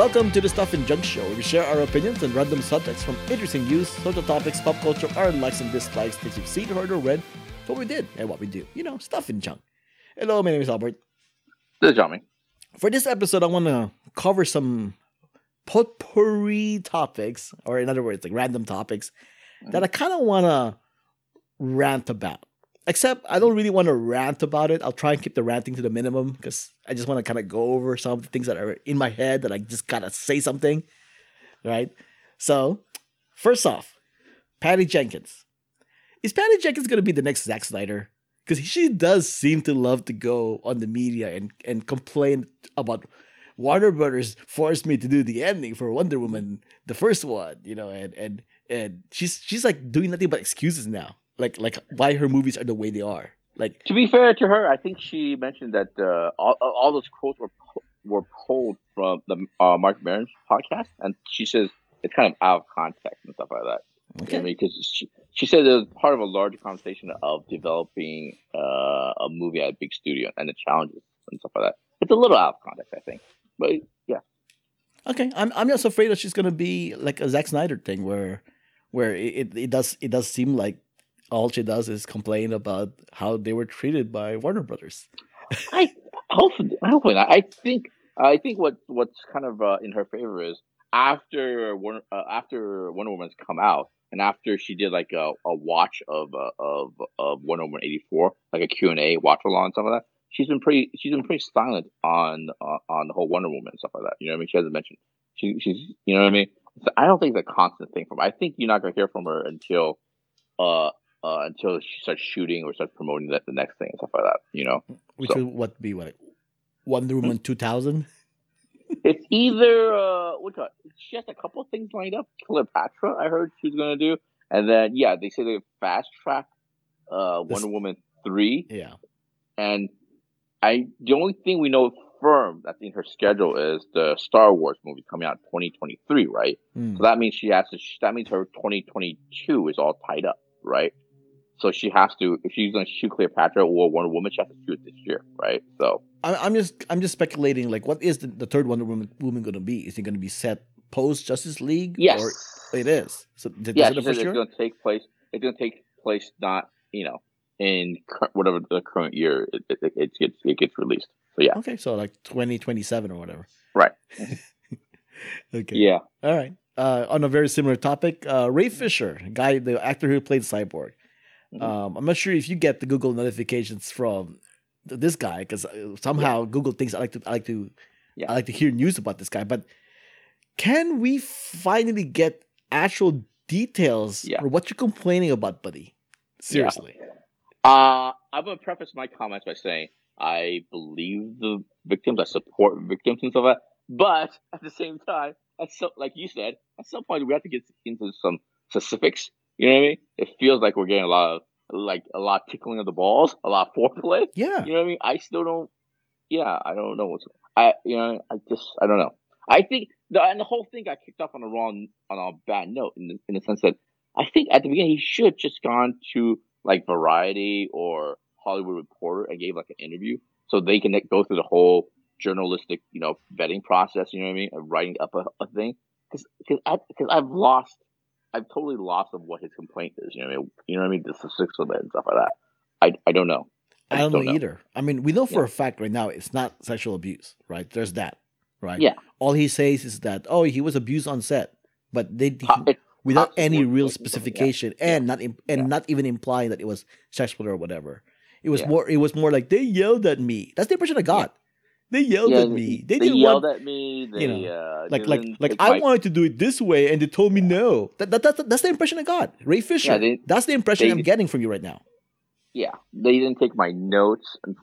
Welcome to the Stuff and Junk Show, where we share our opinions on random subjects from interesting news, social topics, pop culture, our likes and dislikes, things you've seen, heard, or read, what we did, and what we do. You know, stuff and junk. Hello, my name is Albert. This is Jiaming. For this episode, I want to cover some potpourri topics, or in other words, like random topics that I mm-hmm. kind of want to rant about. Except I don't really want to rant about it. I'll try and keep the ranting to the minimum because I just want to kind of go over some of the things that are in my head that I just gotta say something, right? So, first off, Patty Jenkins. Is Patty Jenkins gonna be the next Zack Snyder? Because she does seem to love to go on the media and and complain about Warner Brothers forced me to do the ending for Wonder Woman, the first one, you know, and and and she's she's like doing nothing but excuses now like like why her movies are the way they are. Like to be fair to her, I think she mentioned that uh, all all those quotes were were pulled from the uh, Marc Maron's podcast, and she says it's kind of out of context and stuff like that. Okay. Because she she said it was part of a larger conversation of developing uh, a movie at a big studio and the challenges and stuff like that. It's a little out of context, I think, but yeah. Okay, I'm I'm just afraid that she's gonna be like a Zack Snyder thing where where it, it does it does seem like all she does is complain about how they were treated by Warner Brothers. I hopefully, hopefully not. I think I think what what's kind of uh, in her favor is after Wonder, uh, after Wonder Woman's come out and after she did like a, a watch of uh, of of Wonder Woman eighty four, like a Q and A watch along and stuff like that. She's been pretty she's been pretty silent on uh, on the whole Wonder Woman and stuff like that. You know what I mean? She hasn't mentioned she she's you know what I mean. So I don't think it's a constant thing from. Her. I think you're not gonna hear from her until uh uh, until she starts shooting or starts promoting that the next thing and stuff like that. You know, which so. would what be what Wonder Woman two thousand. It's either uh, what she has a couple of things lined up. Cleopatra, I heard she's gonna do, and then yeah, they say they fast track uh, Wonder Woman three. Yeah, and I the only thing we know firm that's in her schedule is the Star Wars movie coming out 2023, right? Mm. So that means she has to. That means her 2022 is all tied up, right? So she has to, if she's going to shoot Cleopatra or Wonder Woman, she has to shoot this year, right? So I'm just, I'm just speculating. Like, what is the, the third Wonder Woman, woman going to be? Is it going to be set post Justice League? Yes, or it is. So th- yeah, it it's going to take place. It's going to take place not, you know, in whatever the current year it, it, it, gets it gets released. So yeah. Okay, so like 2027 or whatever. Right. okay. Yeah. All right. Uh, on a very similar topic, uh, Ray Fisher, guy, the actor who played Cyborg, Mm-hmm. Um, I'm not sure if you get the Google notifications from this guy because uh, somehow yeah. Google thinks I like to I like to yeah. I like to hear news about this guy. But can we finally get actual details yeah. or what you're complaining about, buddy? Seriously. Uh, I'm gonna preface my comments by saying I believe the victims, I support victims and stuff like that. But at the same time, at some, like you said, at some point we have to get into some specifics you know what I mean? It feels like we're getting a lot of like a lot of tickling of the balls, a lot of foreplay. Yeah. You know what I mean? I still don't. Yeah, I don't know what's. I you know I just I don't know. I think the and the whole thing got kicked off on a wrong on a bad note in the, in the sense that I think at the beginning he should just gone to like Variety or Hollywood Reporter and gave like an interview so they can go through the whole journalistic you know vetting process. You know what I mean? Of writing up a, a thing because because I've lost I've totally lost of what his complaint is. You know, what I mean, you know what I mean? Just The statistics of it and stuff like that. I I don't know. I, I don't, know, know, either. I mean, we know for yeah. a fact right now it's not sexual abuse, right? There's that, right? Yeah. All he says is that oh he was abused on set, but they uh, without any real specification yeah. and not and yeah. not even implying that it was sexual or whatever. It was more. It was more like they yelled at me. That's the impression I got. They yelled yeah, at me. They, they yelled want, at me. They, you know, uh, like like like I wanted to do it this way, and they told me no. That, that, that's that's the impression I got. Ray Fisher. Yeah, they, that's the impression I'm getting from you right now. Yeah, they didn't take my notes. And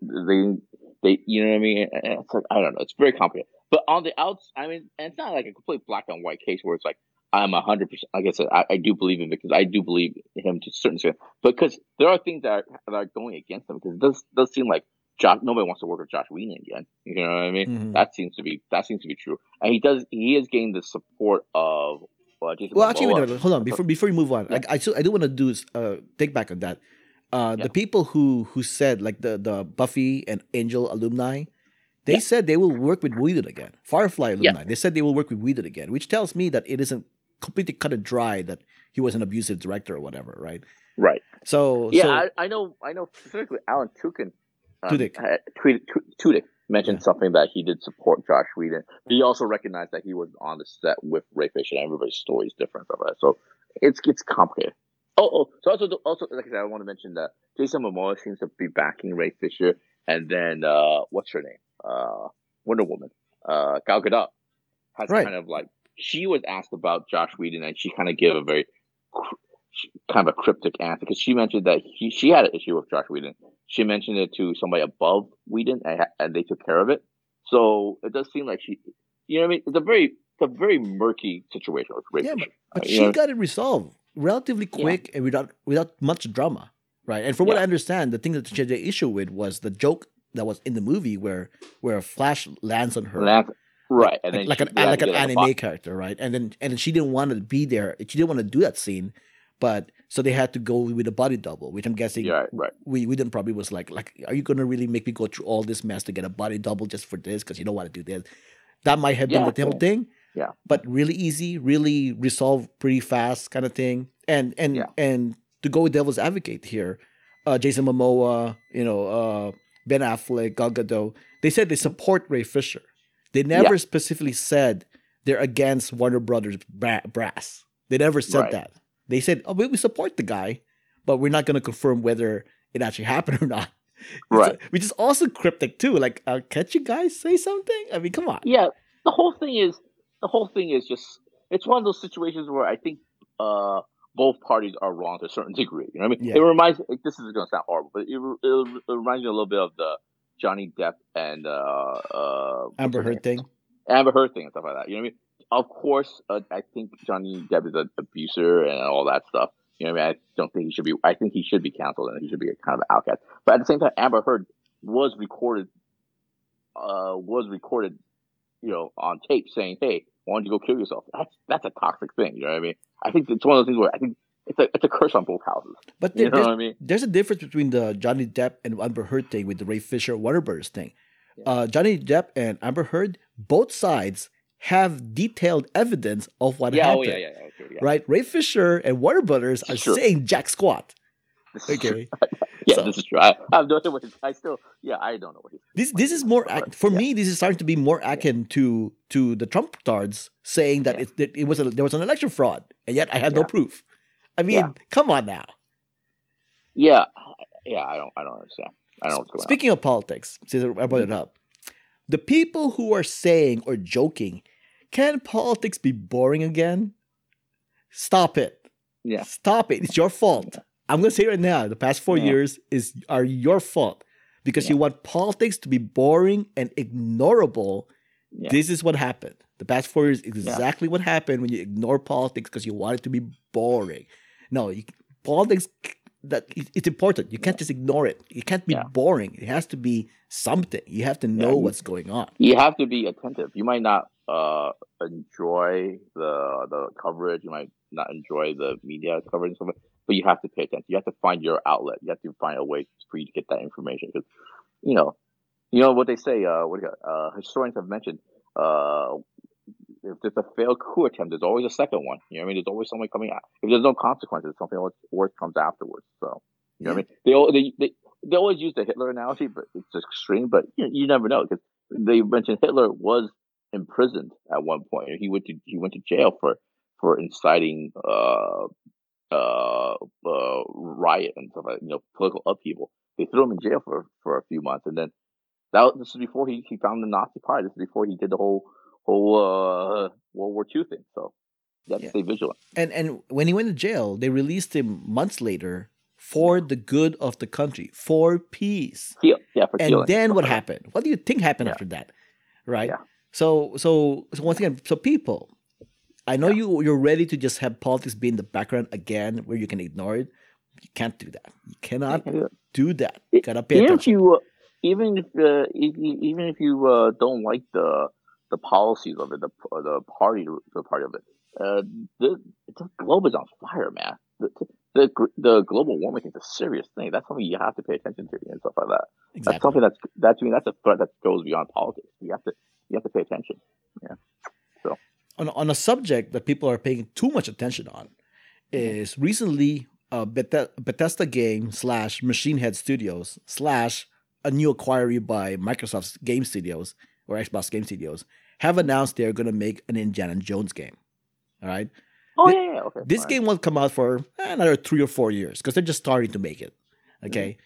they they you know what I mean. It's like I don't know. It's very complicated. But on the outs, I mean, and it's not like a complete black and white case where it's like I'm a hundred percent. Like I said, I, I, do believe him because I do believe him to a certain extent. Because there are things that are, that are going against him. Because it does does seem like Josh, nobody wants to work with Josh Whedon again. You know what I mean? Mm-hmm. That seems to be that seems to be true, and he does. He has gained the support of. Uh, well, actually, wait, hold on. Before before you move on, yeah. I, I, still, I do want to do uh, take back on that. Uh, yeah. The people who who said like the the Buffy and Angel alumni, They Yeah. said they will work with Whedon again. Firefly alumni. They said they will work with Whedon again, which tells me that it isn't completely cut and dry that he was an abusive director or whatever, right? Right. So Yeah, so, I, I know. I know specifically Alan Tudyk. Um, Tudyk. had- tweeted, Tu- Tudyk mentioned Yeah. something that he did support Josh Whedon. But he also recognized that he was on the set with Ray Fisher, and everybody's story is different of that. So it's it's complicated. Oh, oh, so also also like I said, I want to mention that Jason Momoa seems to be backing Ray Fisher, and then uh, what's her name? Uh, Wonder Woman. Uh, Gal Gadot has Right. kind of like she was asked about Josh Whedon, and she kind of gave a very kind of a cryptic answer because she mentioned that he, she had an issue with Josh Whedon. She mentioned it to somebody above Whedon, and, ha- and they took care of it. So it does seem like she, you know, what I mean, it's a very it's a very murky situation with Yeah, Fisher. but Uh, she know, got it resolved relatively Yeah. quick and without without much drama, right? And from what I understand, the thing that she had the issue with was the joke that was in the movie where where Flash lands on her. Lance- right, and like, then like she- an they had like an anime character, right? And then and then she didn't want to be there. She didn't want to do that scene, but so they had to go with a body double, which I'm guessing Yeah, right, we we didn't probably was like like are you gonna really make me go through all this mess to get a body double just for this because you don't want to do this? That might have been the whole thing. Yeah. But really easy, really resolved pretty fast kind of thing. And and Yeah. and to go with devil's advocate here, uh, Jason Momoa, you know, uh, Ben Affleck, Gal Gadot, they said they support Ray Fisher. They never specifically said they're against Warner Brothers brass. They never said Right. that. They said, "Oh, we, we support the guy, but we're not going to confirm whether it actually happened or not." Right. So- which is also cryptic too. Like, uh, can't you guys say something? I mean, come on. Yeah, the whole thing is the whole thing is just it's one of those situations where I think uh, both parties are wrong to a certain degree. You know what I mean? Yeah. It reminds this is going to sound horrible, but it, it, it reminds me a little bit of the Johnny Depp and uh, uh, what's Amber Heard name? thing. Amber Heard thing and stuff like that. You know what I mean? Of course, uh, I think Johnny Depp is an abuser and all that stuff. You know what I mean? I don't think he should be. I think he should be canceled and he should be a kind of outcast. But at the same time, Amber Heard was recorded, uh, was recorded, you know, on tape saying, "Hey, why don't you go kill yourself?" That's that's a toxic thing. You know what I mean? I think it's one of those things where I think it's a it's a curse on both houses. But You know there's, what I mean? there's a difference between the Johnny Depp and Amber Heard thing with the Ray Fisher Brothers thing. Yeah. Uh, Johnny Depp and Amber Heard, both sides have detailed evidence of what Yeah, happened. oh yeah, yeah, yeah, okay, yeah. Right? Ray Fisher and Warner Brothers are true. saying jack squat. This. Okay. Yeah, So- this is true. I, I no idea what I still, yeah, I don't know what he's. This this is more for Yeah. me. This is starting to be more akin to to the Trump tards saying that Yeah. it, it was a, there was an election fraud, and yet I had no proof. I mean, Yeah. come on now. Yeah, yeah, I don't, I don't understand. I don't know Speaking of politics, since I brought it up, the people who are saying or joking, can politics be boring again? Stop it. Yeah, Stop it. It's your fault. I'm gonna say right now. The past four Yeah. years is are your fault because Yeah. you want politics to be boring and ignorable. Yeah. This is what happened. The past four years is exactly what happened when you ignore politics because you want it to be boring. No, you, politics that it's important. You can't just ignore it. It can't be Yeah. boring. It has to be something. You have to know you- what's going on. you have to be attentive. You might not uh enjoy the the coverage. You might not enjoy the media coverage and stuff, but you have to pay attention. You have to find your outlet. You have to find a way for you to get that information because, you know, you know what they say. Uh, what do you got? Uh, historians have mentioned. Uh, if there's a failed coup attempt, there's always a second one. You know what I mean? There's always something coming out. If there's no consequences, something else worse comes afterwards. So, you know what I mean? They, they, they, they always use the Hitler analogy, but it's extreme. But you, you never know because they mentioned Hitler was imprisoned at one point. He went to he went to jail for for inciting uh uh, uh riot and stuff like you know political upheaval. They threw him in jail for for a few months, and then that was- this is before he, he found the Nazi Party. This is before he did the whole whole uh World War II thing. So have Yeah. stay vigilant. And and when he went to jail, they released him months later for the good of the country, for peace. Heal, yeah, for and healing. then what happened? What do you think happened Yeah. after that? Right. Yeah. So so so once again, so people, I know you you're ready to just have politics be in the background again, where you can ignore it. You can't do that. You cannot do that. You gotta pay even if you uh, even if uh, even if you uh, don't like the the policies of it, the uh, the party the party of it, uh, the the globe is on fire, man. The, the the global warming is a serious thing. That's something you have to pay attention to and stuff like that. Exactly. That's something that's that to me that's a threat that goes beyond politics. You have to you have to pay attention. Yeah. So on on a subject that people are paying too much attention on is recently a Bethesda game slash Machine Head Studios slash a new acquiry by Microsoft's Game Studios or Xbox Game Studios have announced they're going to make an Indiana Jones game. All right. Oh yeah, yeah, okay. This game won't come out for eh, another three or four years because they're just starting to make it. Okay.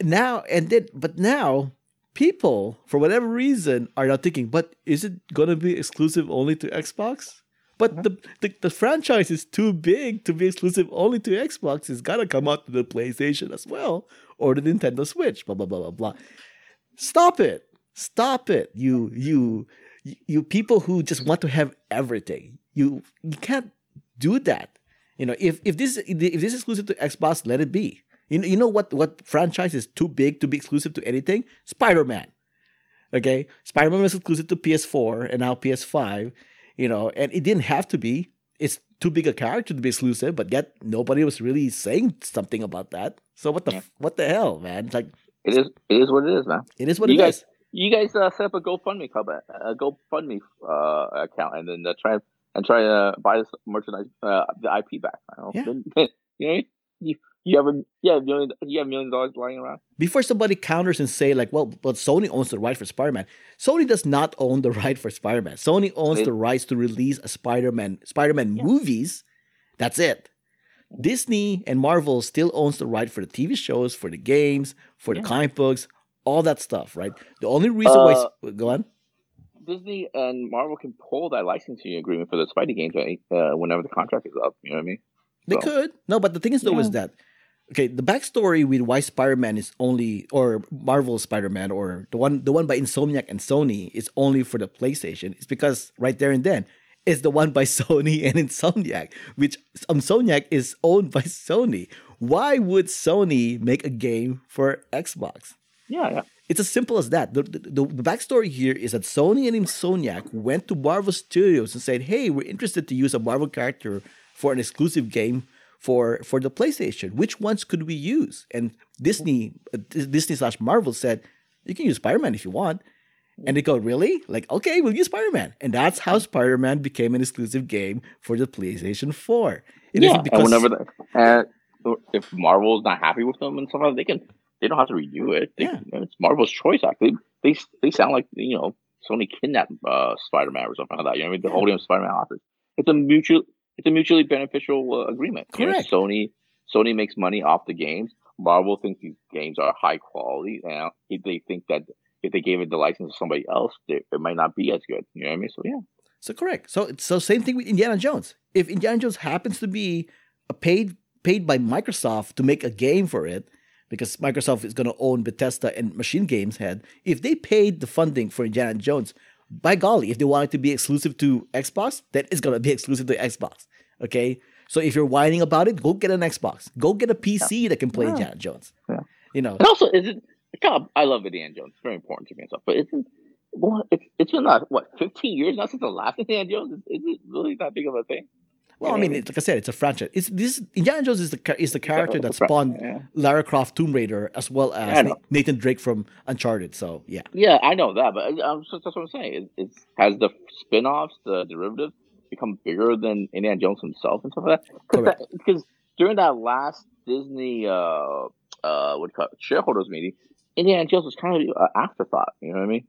Mm-hmm. Now and then, but now people, for whatever reason, are now thinking, but is it gonna be exclusive only to Xbox? But mm-hmm. the, the, the franchise is too big to be exclusive only to Xbox. It's gotta come out to the PlayStation as well or the Nintendo Switch. Blah blah blah blah blah. Stop it! Stop it! You you you people who just want to have everything. You you can't do that. You know, if if this if this is exclusive to Xbox, let it be. You know, you know what what franchise is too big to be exclusive to anything? Spider Man. Okay, Spider Man was exclusive to PS4 and now PS5. You know, and it didn't have to be. It's too big a character to be exclusive, but yet nobody was really saying something about that. So what the yeah. what the hell, man? It's like it is. It is what it is, man. It is what you it guys, is. You guys uh, set up a GoFundMe club, a GoFundMe uh, account, and then uh, try and try to buy this merchandise, uh, the IP back. Yeah. you know, you, you have a you have million you have million dollars lying around. Before somebody counters and say like, well, but Sony owns the right for Spider-Man. Sony does not own the right for Spider-Man. Sony owns it, the rights to release a Spider-Man Spider-Man yeah. movies. That's it. Disney and Marvel still owns the right for the TV shows, for the games, for yeah. the comic books, all that stuff, right? The only reason uh, why go on. Disney and Marvel can pull that licensing agreement for the Spidey games right, uh, whenever the contract is up. You know what I mean? They so, could. No, but the thing is though yeah. is that okay, the backstory with why Spider-Man is only or Marvel Spider-Man or the one the one by Insomniac and Sony is only for the PlayStation is because right there and then is the one by Sony and Insomniac, which Insomniac is owned by Sony. Why would Sony make a game for Xbox? Yeah, yeah. It's as simple as that. The, the, the, backstory here is that Sony and Insomniac went to Marvel Studios and said, hey, we're interested to use a Marvel character for an exclusive game for, for the PlayStation. Which ones could we use? And Disney, uh, Disney slash Marvel said, you can use Spider-Man if you want. And they go, really? Like, okay, we'll use Spider Man. And that's how Spider Man became an exclusive game for the PlayStation 4. It yeah, because... and whenever the, and if Marvel's not happy with them and stuff, they can they don't have to redo it. They, yeah. it's Marvel's choice. Actually, they they sound like you know Sony kidnapped uh, Spider Man or something like that. You know, what I mean, they're holding Spider Man hostage. It's a mutual it's a mutually beneficial uh, agreement. Correct. You know, Sony Sony makes money off the games. Marvel thinks these games are high quality, and they think that if they gave it the license to somebody else, they, it might not be as good. You know what I mean? So yeah. So correct. So so same thing with Indiana Jones. If Indiana Jones happens to be a paid paid by Microsoft to make a game for it, because Microsoft is going to own Bethesda and Machine Games Head, if they paid the funding for Indiana Jones, by golly, if they want it to be exclusive to Xbox, then it's going to be exclusive to Xbox. Okay. So if you're whining about it, go get an Xbox. Go get a PC yeah. that can play yeah. Indiana Jones. Yeah. You know. And also, is it God, I love Indiana Jones. It's very important to me and stuff. But it's well, it's it's been not what fifteen years now since the last Indiana Jones. Is, is it really that big of a thing? Well, I mean, like I said, it's a franchise. It's this Indiana Jones is the is the character that spawned yeah. Lara Croft Tomb Raider as well as yeah, Nathan Drake from Uncharted. So yeah, yeah, I know that, but um, that's what I'm saying. It, it's has the spin-offs, the derivatives, become bigger than Indiana Jones himself and stuff like that. Because during that last Disney uh uh what call it, shareholders meeting, Indiana Jones was kind of an afterthought. You know what I mean?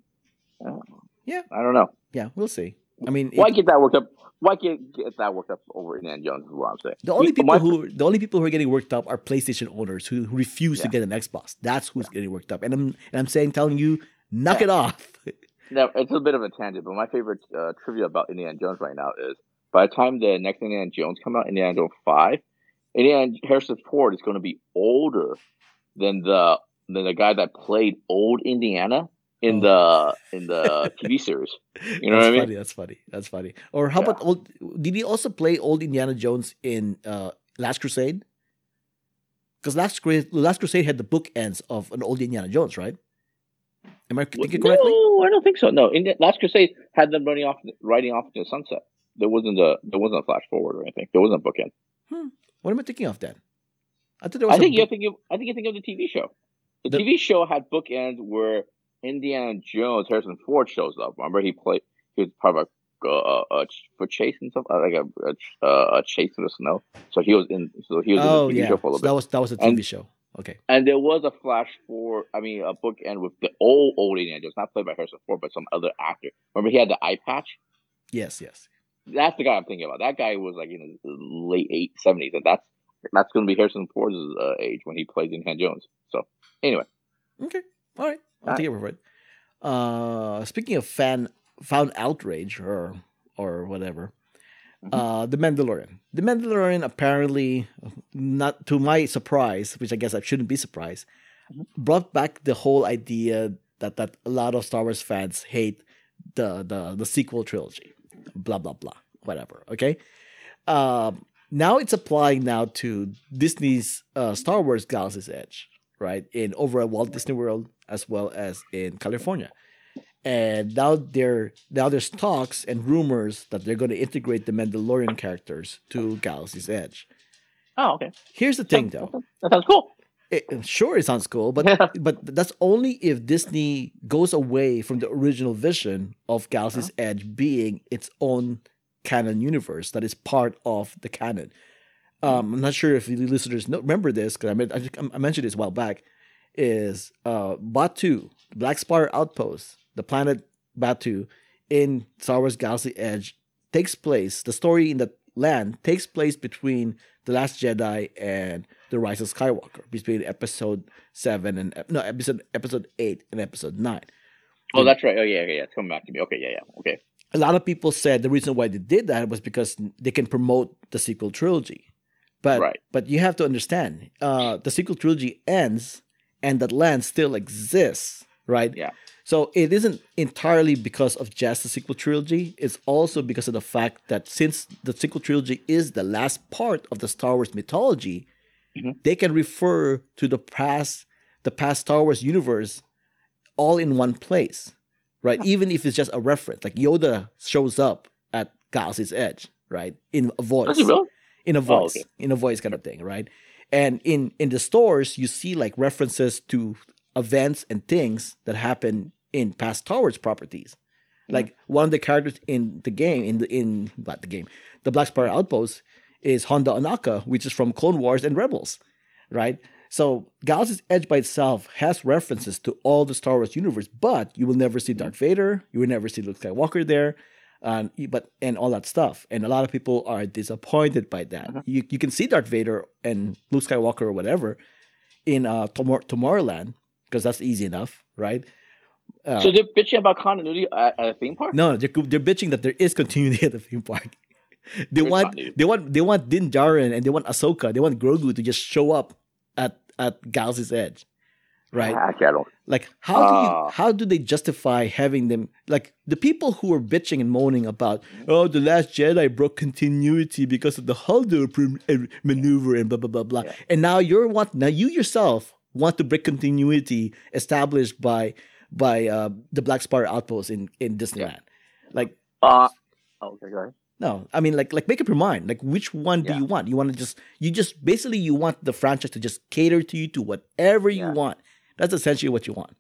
Uh, yeah. I don't know. Yeah, we'll see. I mean, why it, get that worked up? Why get get that worked up over Indiana Jones? Is what I'm saying. The only people who the only people who are getting worked up are PlayStation owners who, who refuse yeah. to get an Xbox. That's who's yeah. getting worked up. And I'm and I'm saying, telling you, knock yeah. it off. now it's a bit of a tangent, but my favorite uh, trivia about Indiana Jones right now is by the time the next Indiana Jones come out, Indiana Jones Five, Indiana Harrison Ford is going to be older than the than the guy that played old Indiana in the in the TV series. You know what I mean? Funny, that's funny. That's funny. Or how yeah. about old? Did he also play old Indiana Jones in uh, Last Crusade? Because Last Crusade, Last Crusade had the bookends of an old Indiana Jones, right? Am I thinking well, correctly? No, I don't think so. No, in Last Crusade had them running off, riding off into the sunset. There wasn't a there wasn't a flash forward or anything. There wasn't a bookend. Hmm. What am I thinking of then? I there was. I think you're book- thinking. I think you're thinking of the TV show. The, The- TV show had bookends where Indiana Jones, Harrison Ford shows up. Remember, he played. He was part of a, uh, uh, for and stuff, uh, like a a, uh, a chase through the snow. So he was in. So he was Oh in the TV yeah, show for a so little that was that was a And- TV show. Okay. And there was a flash for. I mean, a bookend with the old old Indiana Jones, not played by Harrison Ford, but some other actor. Remember, he had the eye patch. Yes, yes. That's the guy I'm thinking about. That guy was like in his late eight seventies, and that's that's going to be Harrison Ford's uh, age when he plays Indiana Jones. So anyway. Okay. All right. I'll All take it for it. Uh, speaking of fan found outrage or or whatever, Mhm. uh, the Mandalorian. The Mandalorian apparently, not to my surprise, which I guess I shouldn't be surprised, Mhm. brought back the whole idea that that a lot of Star Wars fans hate the the the sequel trilogy. Blah blah blah. Whatever. Okay. Um, now it's applying now to Disney's uh, Star Wars Galaxy's Edge, right? In over at Walt Disney World as well as in California. And now there now there's talks and rumors that they're going to integrate the Mandalorian characters to Galaxy's Edge. Oh, okay. Here's the thing, though. That sounds cool. It, sure, it sounds cool, but Yeah. but that's only if Disney goes away from the original vision of Galaxy's uh-huh. Edge being its own canon universe that is part of the canon. Um, I'm not sure if the listeners know, remember this because I, I, I mentioned this a while back. Is uh, Batuu, Black Spire Outpost, the planet Batuu in Star Wars Galaxy Edge takes place. The story in that land takes place between the Last Jedi and the Rise of Skywalker, between Episode Seven and no episode Episode Eight and Episode Nine. Oh, that's right. Oh, yeah, yeah, yeah. It's coming back to me. Okay, yeah, yeah. Okay. a lot of people said the reason why they did that was because they can promote the sequel trilogy. But Right. but you have to understand, uh, the sequel trilogy ends and that land still exists, right? Yeah. So it isn't entirely because of just the sequel trilogy. It's also because of the fact that since the sequel trilogy is the last part of the Star Wars mythology, Mhm. they can refer to the past the past Star Wars universe all in one place, right? Even if it's just a reference, like Yoda shows up at Galaxy's Edge, right? In a voice, Does he really? In a Oh, voice, okay. in a voice kind of thing, right? And in in the stores, you see like references to events and things that happen in past Star Wars properties. Mhm. Like one of the characters in the game, in the in not the game, the Black Spire Outpost is Hondo Ohnaka, which is from Clone Wars and Rebels, right? So Galaxy's Edge by itself has references to all the Star Wars universe, but you will never see Darth Vader, you will never see Luke Skywalker there, and but and all that stuff. And a lot of people are disappointed by that. Uh-huh. You you can see Darth Vader and Luke Skywalker or whatever in uh Tomor- Tomorrowland because that's easy enough, right? Uh, So they're bitching about continuity at, at a theme park? no, they're they're bitching that there is continuity at the theme park. They There's want continuity. they want they want Din Djarin and they want Ahsoka. They want Grogu to just show up at at Galaxy's Edge, right? Actually, I don't. Like how do you Ah. how do they justify having them like the people who are bitching and moaning about oh the last Jedi broke continuity because of the Holdo uh, maneuver and blah blah blah blah Yeah. and now you're want now you yourself want to break continuity established by by uh, the Black Spire outpost in in Disneyland like Uh, oh, okay, go ahead. no I mean like like make up your mind like which one do Yeah. you want you want to just you just basically you want the franchise to just cater to you to whatever you Yeah. want that's essentially what you want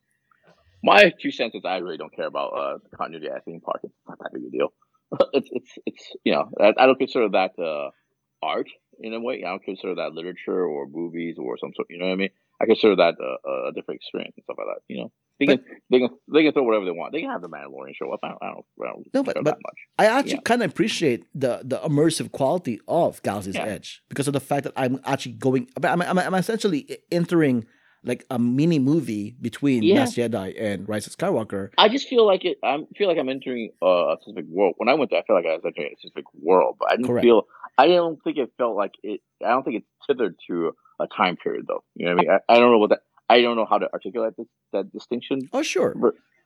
My two cents is I really don't care about uh, continuity at a theme park. It's not that big a deal. it's it's it's you know I, I don't consider that uh, art in a way. I don't consider that literature or movies or some sort. You know what I mean? I consider that uh, a different experience and stuff like that. You know, they can they can they can throw whatever they want. They can have the Mandalorian show up. I don't I don't, I don't No, but- care but- that much. I actually Yeah. kind of appreciate the the immersive quality of Galaxy's Yeah. Edge because of the fact that I'm actually going. I'm, I'm, I'm essentially entering like a mini movie between Yeah. Last Jedi and Rise of Skywalker. I just feel like it. I feel like I'm entering uh, a specific world. When I went there, I felt like I was entering a specific world, but I didn't Correct. feel. I don't think it felt like it. I don't think it's tethered to a time period, though. You know what I mean? I, I don't know what that. I don't know how to articulate this, that distinction. Oh sure,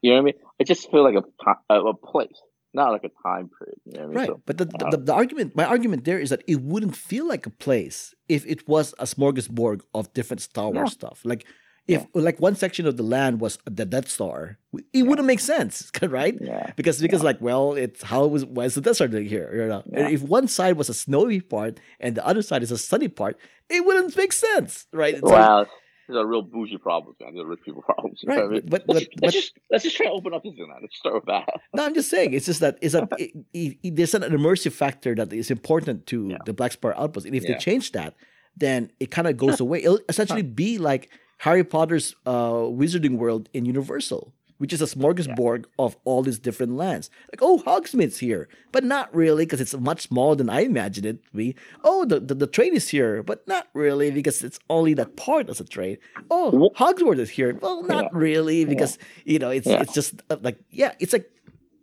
You know what I mean? I just feel like a, a place, not like a time period. You know I mean? right. So, but the, the, uh, the, the argument, my argument there is that it wouldn't feel like a place if it was a smorgasbord of different Star Wars Yeah. stuff. Like if like one section of the land was the Death Star, it wouldn't make sense, right? Yeah. Because because like well, it's how was why is the Death Star doing here? You know, Yeah. if one side was a snowy part and the other side is a sunny part, it wouldn't make sense, right? It's like- Well, these are real bougie problems, man. These are rich people problems. Right, I mean? but- let's, but- just, let's just let's just try to open up this thing, man. Let's start with that. No, I'm just saying. It's just that it's a it, it, it- there's an immersive factor that is important to Yeah. the Black Spire Outpost, and if they change that, then it kind of goes away. It'll essentially be like Harry Potter's uh, Wizarding World in Universal, which is a smorgasbord of all these different lands. Like, oh, Hogsmeade's here, but not really because it's much smaller than I imagined it to be. Oh, the, the the train is here, but not really because it's only that part as a train. Oh, Hogwarts is here. Well, not really because you know it's Yeah. it's just uh, like yeah, it's like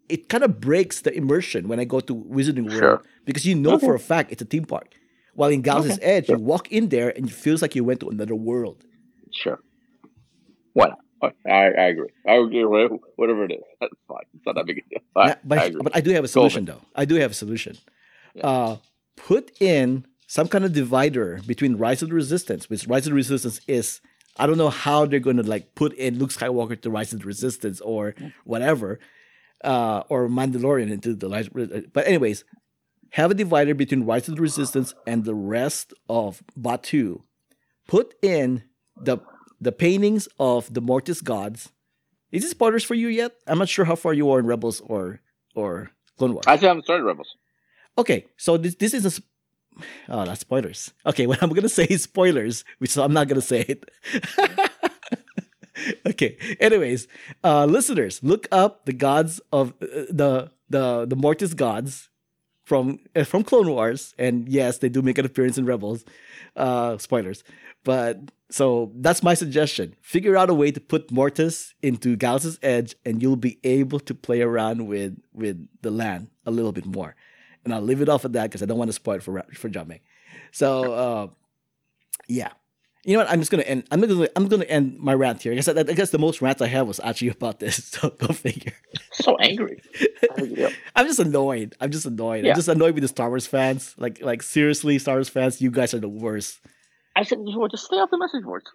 it kind of breaks the immersion when I go to Wizarding World Sure. because you know Okay. for a fact it's a theme park. While in Galaxy's Okay, Edge, you walk in there and it feels like you went to another world. Sure. Why not? I, I agree. I agree. with Whatever it is, that's fine. It's not that big a deal. I, Yeah, but, I agree. but I do have a solution though. I do have a solution. Yeah. Uh, put in some kind of divider between Rise of the Resistance, which Rise of the Resistance is. I don't know how they're going to like put in Luke Skywalker to Rise of the Resistance or whatever, uh, or Mandalorian into the Rise. But anyways, have a divider between Rise of the Resistance and the rest of Batuu. Put in the the paintings of the Mortis gods. Is this spoilers for you yet? I'm not sure how far you are in Rebels or or Clone Wars. I still haven't started Rebels. Okay, so this this is a sp- oh that's spoilers. Okay, what I'm gonna say is spoilers, which I'm not gonna say it. okay. Anyways, uh, listeners, look up the gods of uh, the the the Mortis gods from uh, from Clone Wars, and yes, they do make an appearance in Rebels. Uh, spoilers, but so that's my suggestion. Figure out a way to put Mortis into Galaxy's Edge, and you'll be able to play around with with the land a little bit more. And I'll leave it off at that because I don't want to spoil for for Jiaming. So uh, yeah, you know what? I'm just gonna end. I'm gonna I'm gonna end my rant here. I guess I, I guess the most rants I have was actually about this. So go figure. So angry. I'm just annoyed. I'm just annoyed. Yeah. I'm just annoyed with the Star Wars fans. Like like seriously, Star Wars fans, you guys are the worst. I said, you know what, just stay off the message boards.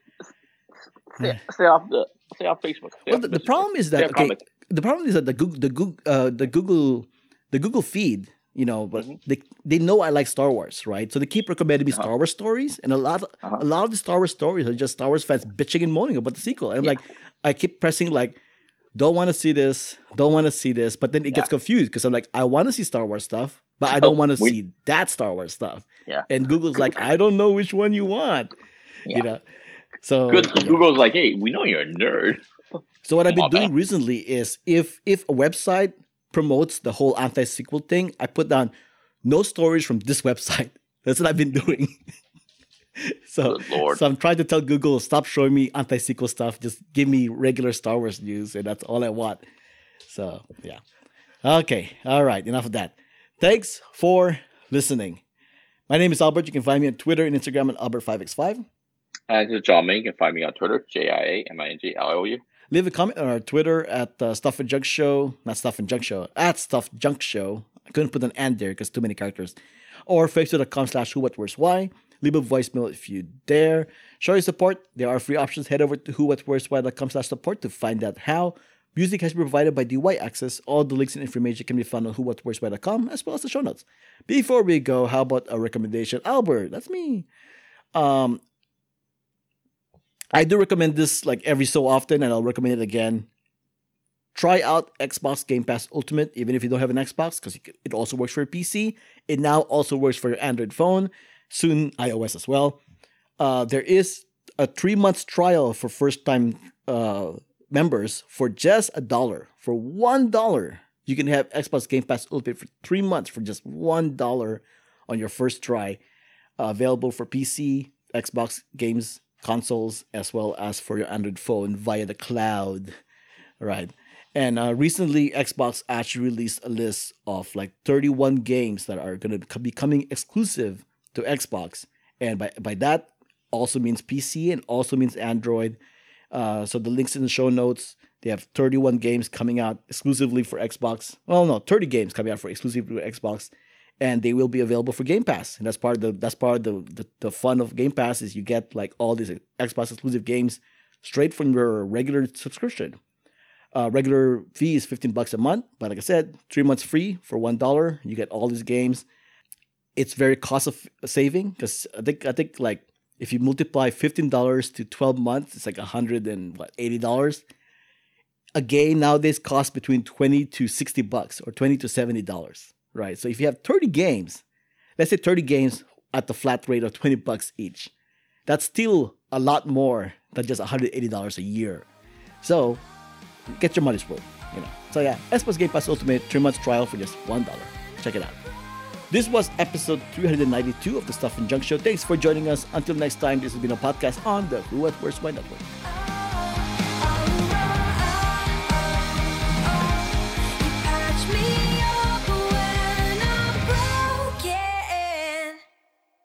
Stay, stay off the stay off Facebook. Stay Well, off the, the problem is that okay, the problem is that the Google the Google uh, the Google the Google feed, you know, but Mhm. they they know I like Star Wars, right? So they keep recommending me Uh-huh. Star Wars stories, and a lot Uh-huh. a lot of the Star Wars stories are just Star Wars fans bitching and moaning about the sequel. And I'm Yeah. like, I keep pressing like, don't want to see this, don't want to see this, but then it gets confused because I'm like, I want to see Star Wars stuff, but I don't Oh, want to we- see that Star Wars stuff. Yeah. And Google's like, I don't know which one you want, Yeah. you know. So Good. yeah. Google's like, hey, we know you're a nerd. So what I've been doing recently is if if a website promotes the whole anti-sequel thing, I put down no stories from this website. That's what I've been doing. so, so I'm trying to tell Google stop showing me anti-sequel stuff. Just give me regular Star Wars news, and that's all I want. So yeah. Okay. All right. Enough of that. Thanks for listening. My name is Albert. You can find me on Twitter and Instagram at Albert5x5. Uh, this is Jiaming. You can find me on Twitter, J I A M I N G L O U. Leave a comment on our Twitter at uh, Stuff and Junk Show, not Stuff and Junk Show, at Stuff Junk Show. I couldn't put an and there because too many characters. Or facebook.com slash who, what, where's, why. Leave a voicemail if you dare. Show your support. There are free options. Head over to who, what, where's, why.com slash support to find out how. Music has been provided by DY Access. All the links and information can be found on who, what, where's, why.com as well as the show notes. Before we go, how about a recommendation? Albert, that's me. Um, I do recommend this like every so often, and I'll recommend it again. Try out Xbox Game Pass Ultimate, even if you don't have an Xbox, because it also works for your PC. It now also works for your Android phone, soon iOS as well. Uh, there is a three months trial for first time uh, members for just a dollar. For one dollar, you can have Xbox Game Pass Ultimate for three months for just one dollar on your first try. Uh, available for PC, Xbox games, consoles, as well as for your Android phone via the cloud. Right. And uh, recently, Xbox actually released a list of like 31 games that are going to be coming exclusive to Xbox. And by, by that, also means PC and also means Android. Uh, so the links in the show notes. They have 31 games coming out exclusively for Xbox. Well, no, 30 games coming out for exclusively for Xbox, and they will be available for Game Pass. And that's part of the that's part of the, the the fun of Game Pass is you get like all these Xbox exclusive games straight from your regular subscription. Uh, regular fee is 15 bucks a month, but like I said, three months free for one dollar. You get all these games. It's very cost of saving because I think I think like if you multiply fifteen dollars to twelve months, it's like a hundred and what eighty dollars. A game nowadays costs between twenty to sixty bucks or twenty to seventy dollars, right? So if you have thirty games, let's say thirty games at the flat rate of twenty bucks each, that's still a lot more than just one hundred eighty dollars a year. So get your money's worth, you know. So yeah, Xbox Game Pass Ultimate three months trial for just one dollar. Check it out. This was episode 392 of the Stuff and Junk Show. Thanks for joining us. Until next time, this has been a podcast on the Who What Where's My Network.